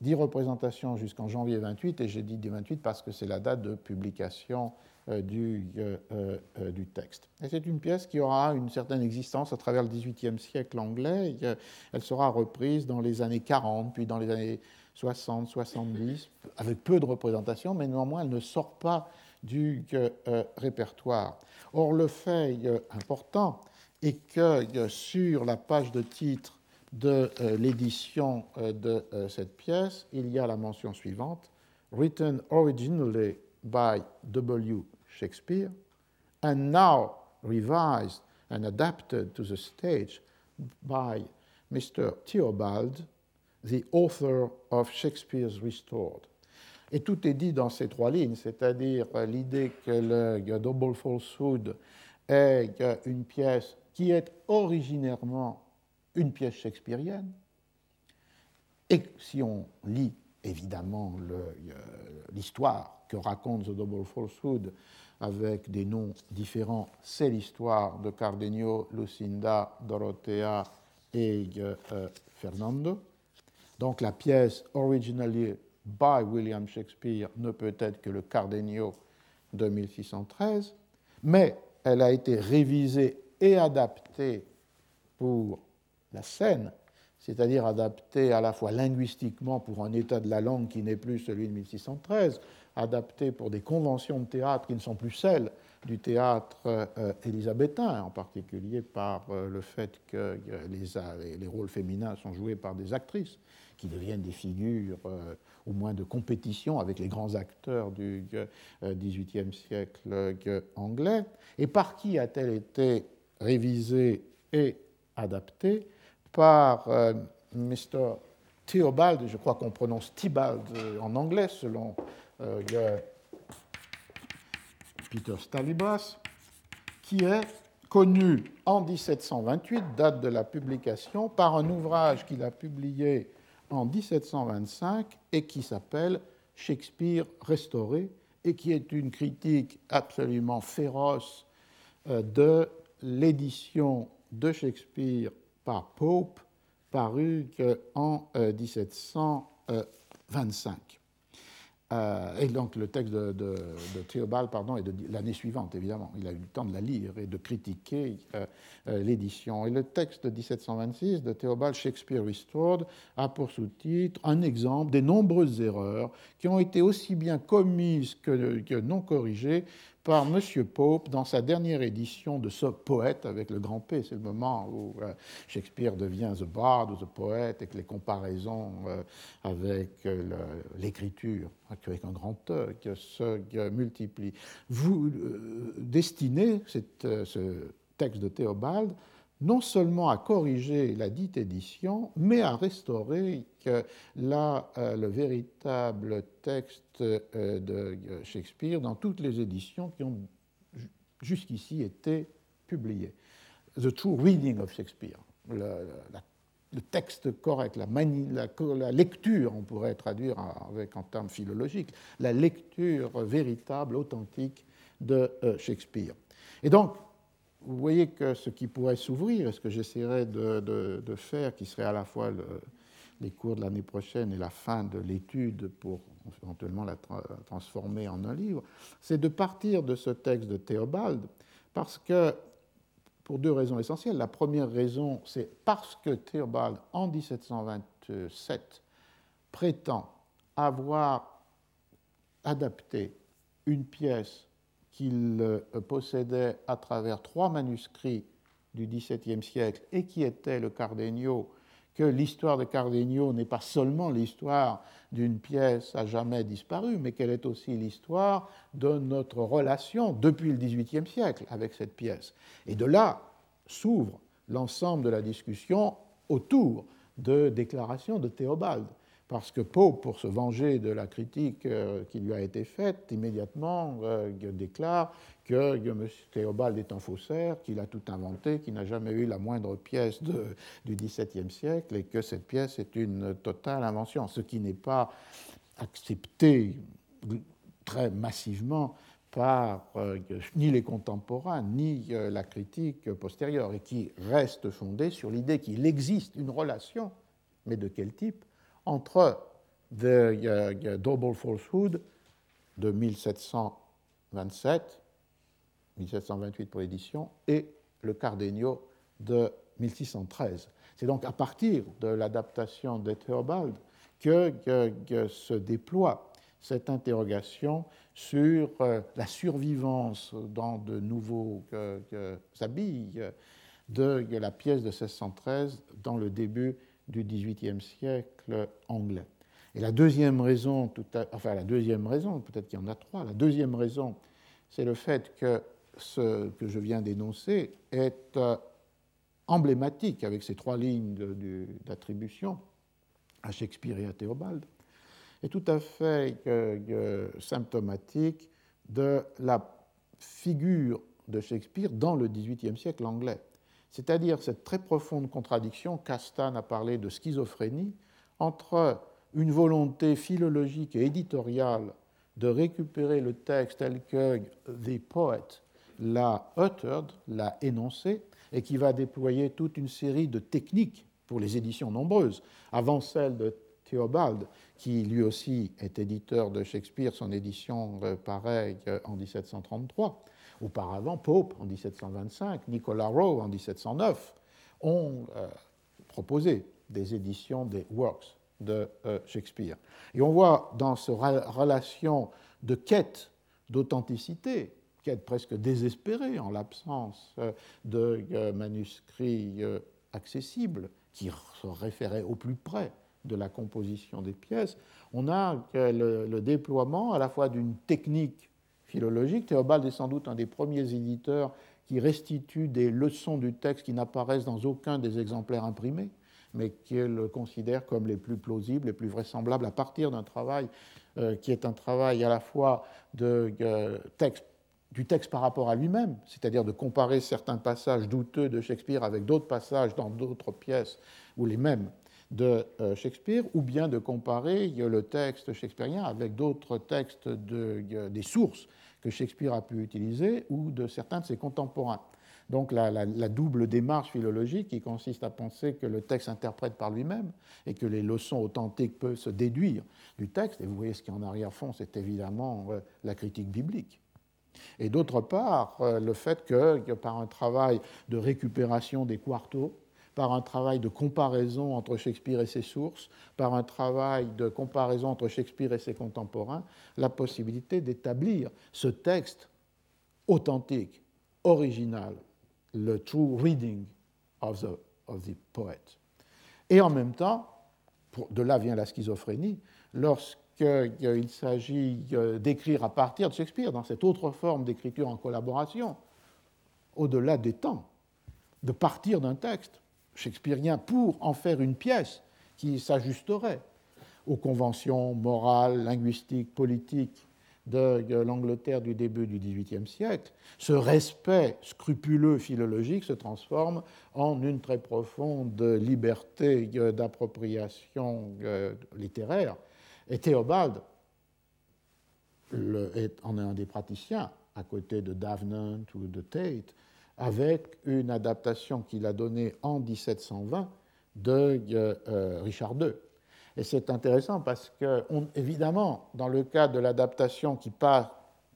dix représentations jusqu'en janvier 28, et j'ai dit 28 parce que c'est la date de publication euh, du, euh, euh, du, texte. C'est une pièce qui aura une certaine existence à travers le XVIIIe siècle anglais. Elle sera reprise dans les années 40, puis dans les années 60, 70, avec peu de représentations, mais néanmoins elle ne sort pas du répertoire. Or, le fait important est que sur la page de titre de l'édition de cette pièce, il y a la mention suivante Written originally by W. Shakespeare, and now revised and adapted to the stage by Mr. Theobald, the author of Shakespeare's Restored. Et tout est dit dans ces trois lignes, c'est-à-dire l'idée que le Double Falsehood est une pièce qui est originairement une pièce shakespearienne, et si on lit évidemment l'histoire que raconte The Double Falsehood avec des noms différents. C'est l'histoire de Cardenio, Lucinda, Dorothea et euh, Fernando. Donc la pièce originally by William Shakespeare ne peut être que le Cardenio de 1613, mais elle a été révisée et adaptée pour la scène, c'est-à-dire adaptée à la fois linguistiquement pour un état de la langue qui n'est plus celui de 1613, adaptées pour des conventions de théâtre qui ne sont plus celles du théâtre euh, élisabétain, en particulier par euh, le fait que euh, les, les, rôles féminins sont joués par des actrices qui deviennent des figures au moins de compétition avec les grands acteurs du XVIIIe siècle anglais. Et par qui a-t-elle été révisée et adaptée? Par Mr. Theobald, je crois qu'on prononce Tibald en anglais selon euh, Peter Stalibas, qui est connu en 1728, date de la publication, par un ouvrage qu'il a publié en 1725 et qui s'appelle Shakespeare restauré et qui est une critique absolument féroce euh, de l'édition de Shakespeare par Pope parue en 1725. Euh, et donc le texte de, Théobald pardon, est de l'année suivante, évidemment. Il a eu le temps de la lire et de critiquer euh, euh, l'édition. Et le texte de 1726 de Théobald Shakespeare Restored a pour sous-titre un exemple des nombreuses erreurs qui ont été aussi bien commises que non corrigées par M. Pope dans sa dernière édition de ce poète avec le grand P. C'est le moment où euh, Shakespeare devient The Bard ou The Poet et que les comparaisons euh, avec euh, l'écriture, avec un grand E, se multiplient. Vous destinez ce texte de Théobald non seulement à corriger la dite édition, mais à restaurer que euh, le véritable texte euh, de Shakespeare dans toutes les éditions qui ont jusqu'ici été publiées. The True Reading of Shakespeare, le, texte correct, la, lecture, on pourrait traduire avec en termes philologiques, la lecture véritable, authentique de euh, Shakespeare. Et donc, vous voyez que ce qui pourrait s'ouvrir, et ce que j'essaierai de, faire, qui serait à la fois les cours de l'année prochaine et la fin de l'étude pour éventuellement la transformer en un livre, c'est de partir de ce texte de Théobald, parce que, pour deux raisons essentielles. La première raison, c'est parce que Théobald, en 1727, prétend avoir adapté une pièce qu'il euh, possédait à travers trois manuscrits du XVIIe siècle et qui était le Cardenio que l'histoire de Cardenio n'est pas seulement l'histoire d'une pièce à jamais disparue, mais qu'elle est aussi l'histoire de notre relation depuis le XVIIIe siècle avec cette pièce. Et de là s'ouvre l'ensemble de la discussion autour de déclarations de Théobald parce que Pope, pour se venger de la critique euh, qui lui a été faite, immédiatement euh, déclare que M. Théobald est un faussaire, qu'il a tout inventé, qu'il n'a jamais eu la moindre pièce du XVIIe siècle et que cette pièce est une totale invention, ce qui n'est pas accepté très massivement par euh, ni les contemporains ni la critique postérieure et qui reste fondé sur l'idée qu'il existe une relation, mais de quel type entre The Double Falsehood de 1727, 1728 pour l'édition, et le Cardenio de 1613. C'est donc à partir de l'adaptation de Theobald que, se déploie cette interrogation sur euh, la survivance dans de nouveaux habits de la pièce de 1613 dans le début du XVIIIe siècle anglais. Et la deuxième raison, enfin la deuxième raison, peut-être qu'il y en a trois, la deuxième raison, c'est le fait que ce que je viens d'énoncer est euh, emblématique avec ces trois lignes d'attribution à Shakespeare et à Théobald, est tout à fait symptomatique de la figure de Shakespeare dans le XVIIIe siècle anglais c'est-à-dire cette très profonde contradiction, Castan a parlé de schizophrénie, entre une volonté philologique et éditoriale de récupérer le texte tel que The Poet l'a uttered, l'a énoncé, et qui va déployer toute une série de techniques pour les éditions nombreuses, avant celle de Theobald, qui lui aussi est éditeur de Shakespeare, son édition euh, pareille euh, en 1733. Auparavant, Pope en 1725, Nicolas Rowe en 1709 ont euh, proposé des éditions des works de euh, Shakespeare. Et on voit dans cette relation de quête d'authenticité, quête presque désespérée en l'absence euh, de manuscrits accessibles qui se référaient au plus près de la composition des pièces, on a le déploiement à la fois d'une technique philologique. Théobald est sans doute un des premiers éditeurs qui restitue des leçons du texte qui n'apparaissent dans aucun des exemplaires imprimés, mais qu'il considère comme les plus plausibles, les plus vraisemblables à partir d'un travail euh, qui est un travail à la fois de, euh, texte, du texte par rapport à lui-même, c'est-à-dire de comparer certains passages douteux de Shakespeare avec d'autres passages dans d'autres pièces ou les mêmes de euh, Shakespeare, ou bien de comparer le texte shakespearien avec d'autres textes de, des sources que Shakespeare a pu utiliser ou de certains de ses contemporains. Donc la, double démarche philologique qui consiste à penser que le texte interprète par lui-même et que les leçons authentiques peuvent se déduire du texte, et vous voyez ce qui est en arrière-fond, c'est évidemment euh, la critique biblique. Et d'autre part, euh, le fait que, par un travail de récupération des quartos, par un travail de comparaison entre Shakespeare et ses sources, par un travail de comparaison entre Shakespeare et ses contemporains, la possibilité d'établir ce texte authentique, original, le true reading of the, of poet. Et en même temps, de là vient la schizophrénie, lorsqu'il s'agit euh, d'écrire à partir de Shakespeare, dans cette autre forme d'écriture en collaboration, au-delà des temps, de partir d'un texte shakespearien pour en faire une pièce qui s'ajusterait aux conventions morales, linguistiques, politiques de l'Angleterre du début du XVIIIe siècle, ce respect scrupuleux philologique se transforme en une très profonde liberté d'appropriation euh, littéraire. Et Théobald en est un des praticiens, à côté de Davenant ou de Tate, avec une adaptation qu'il a donnée en 1720 de euh, Richard II, Et c'est intéressant parce que, évidemment, dans le cas de l'adaptation qui passe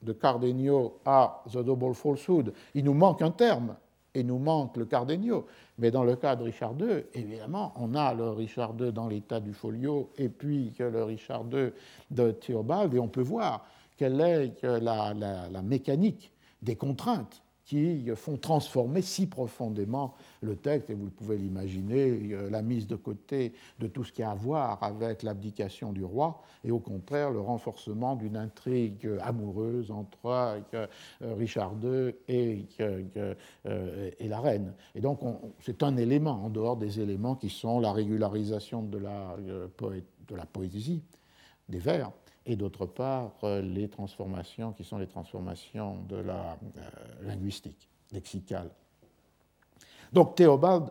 de Cardenio à The Double Falsehood, il nous manque un terme, et nous manque le Cardenio. Mais dans le cas de Richard II, évidemment, on a le Richard II dans l'état du folio, et puis le Richard II de Théobald, et on peut voir quelle est la mécanique des contraintes qui font transformer si profondément le texte, et vous pouvez l'imaginer, euh, la mise de côté de tout ce qui a à voir avec l'abdication du roi, et au contraire le renforcement d'une intrigue amoureuse entre euh, Richard II et, euh, et la reine. Et donc c'est un élément, en dehors des éléments qui sont la régularisation de la, de la poésie, des vers, et d'autre part euh, les transformations qui sont les transformations de la euh, linguistique, lexicale. Donc Théobald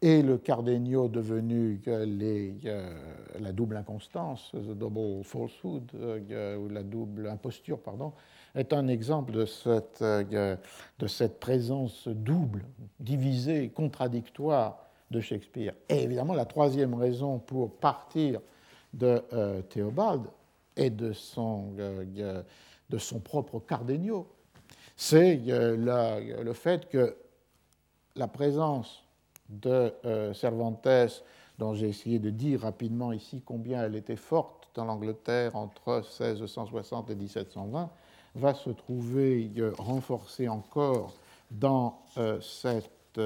et le Cardenio devenu euh, la double inconstance, the double falsehood, ou la double imposture, pardon, est un exemple de cette, de cette présence double, divisée, contradictoire de Shakespeare. Et évidemment, la troisième raison pour partir de Théobald, et de son, euh, de son propre Cardenio, c'est euh, le fait que la présence de euh, Cervantes, dont j'ai essayé de dire rapidement ici combien elle était forte dans l'Angleterre entre 1660 et 1720, va se trouver renforcée encore dans cette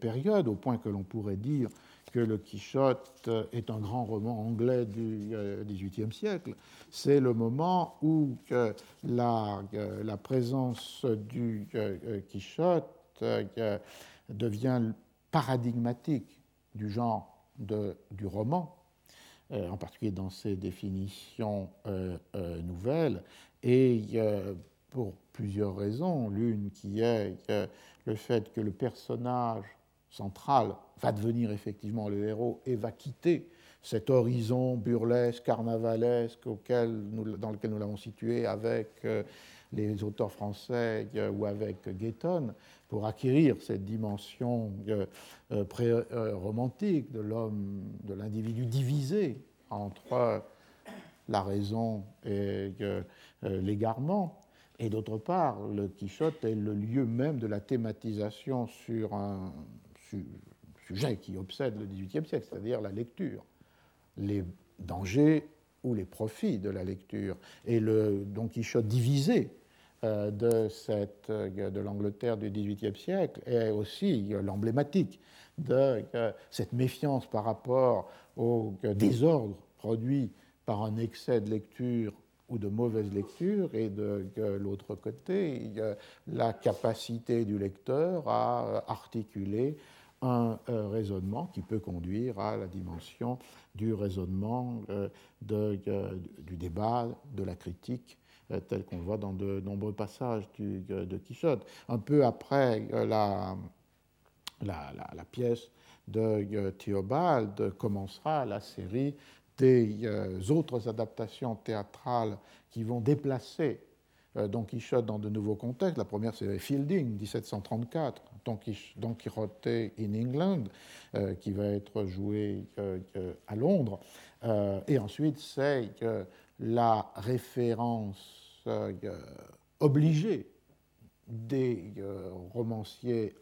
période, au point que l'on pourrait dire que le Quichotte est un grand roman anglais du XVIIIe euh, siècle, c'est le moment où la, la, présence du euh, Quichotte euh, devient paradigmatique du genre du roman, en particulier dans ses définitions nouvelles, et pour plusieurs raisons. L'une qui est le fait que le personnage central va devenir effectivement le héros et va quitter cet horizon burlesque, carnavalesque auquel dans lequel nous l'avons situé avec euh, les auteurs français euh, ou avec Gayton, pour acquérir cette dimension euh, pré-romantique de l'homme, de l'individu divisé entre la raison et l'égarement. Et d'autre part, le Quichotte est le lieu même de la thématisation sur un sujet qui obsède le XVIIIe siècle, c'est-à-dire la lecture, les dangers ou les profits de la lecture, et le Don Quichotte divisé euh, de, cette, euh, de l'Angleterre du XVIIIe siècle est aussi l'emblématique de euh, cette méfiance par rapport au désordre produit par un excès de lecture ou de mauvaise lecture, et de, l'autre côté, la capacité du lecteur à articuler un euh, raisonnement qui peut conduire à la dimension du raisonnement, euh, euh, du débat, de la critique, tel qu'on voit dans de nombreux passages de Quichotte. Un peu après la, la, pièce de Théobald commencera la série des autres adaptations théâtrales qui vont déplacer Don Quichotte dans de nouveaux contextes. La première, c'est Fielding, 1734, Don Quixote in England, euh, qui va être joué euh, à Londres. Euh, et ensuite, c'est la référence obligée des romanciers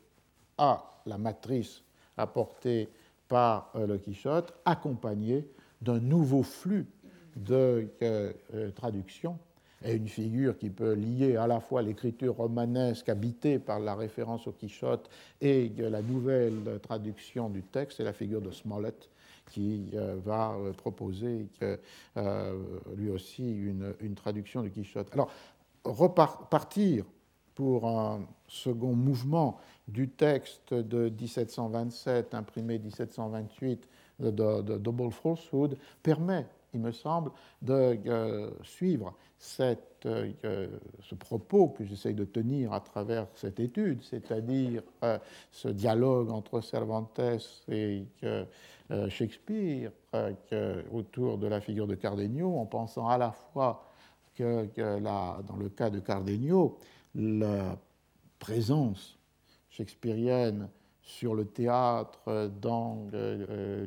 à la matrice apportée par le Quichotte, accompagnée d'un nouveau flux de traduction est une figure qui peut lier à la fois l'écriture romanesque habitée par la référence au Quichotte et la nouvelle traduction du texte, c'est la figure de Smollett qui euh, va euh, proposer euh, lui aussi une, traduction du Quichotte. Alors, repartir pour un second mouvement du texte de 1727, imprimé 1728 de, de Double Falsehood, permet il me semble, de euh, suivre cette, euh, ce propos que j'essaye de tenir à travers cette étude, c'est-à-dire euh, ce dialogue entre Cervantes et Shakespeare autour de la figure de Cardenio, en pensant à la fois que, dans le cas de Cardenio, la présence shakespearienne sur le théâtre dans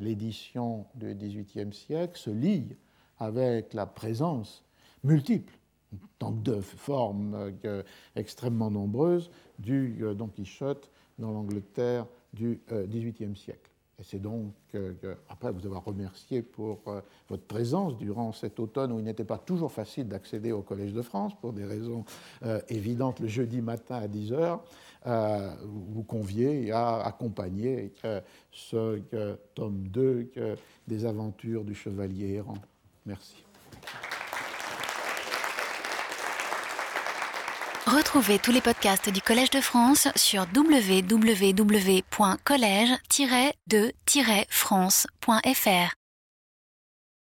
l'édition du XVIIIe siècle se lie avec la présence multiple, dans deux formes extrêmement nombreuses, du Don Quichotte dans l'Angleterre du XVIIIe siècle. Et c'est donc, après vous avoir remercié pour euh, votre présence durant cet automne où il n'était pas toujours facile d'accéder au Collège de France, pour des raisons euh, évidentes, le jeudi matin à 10h, euh, vous conviez à accompagner ce tome 2 des aventures du chevalier errant. Merci. Retrouvez tous les podcasts du Collège de France sur www.collège-de-france.fr.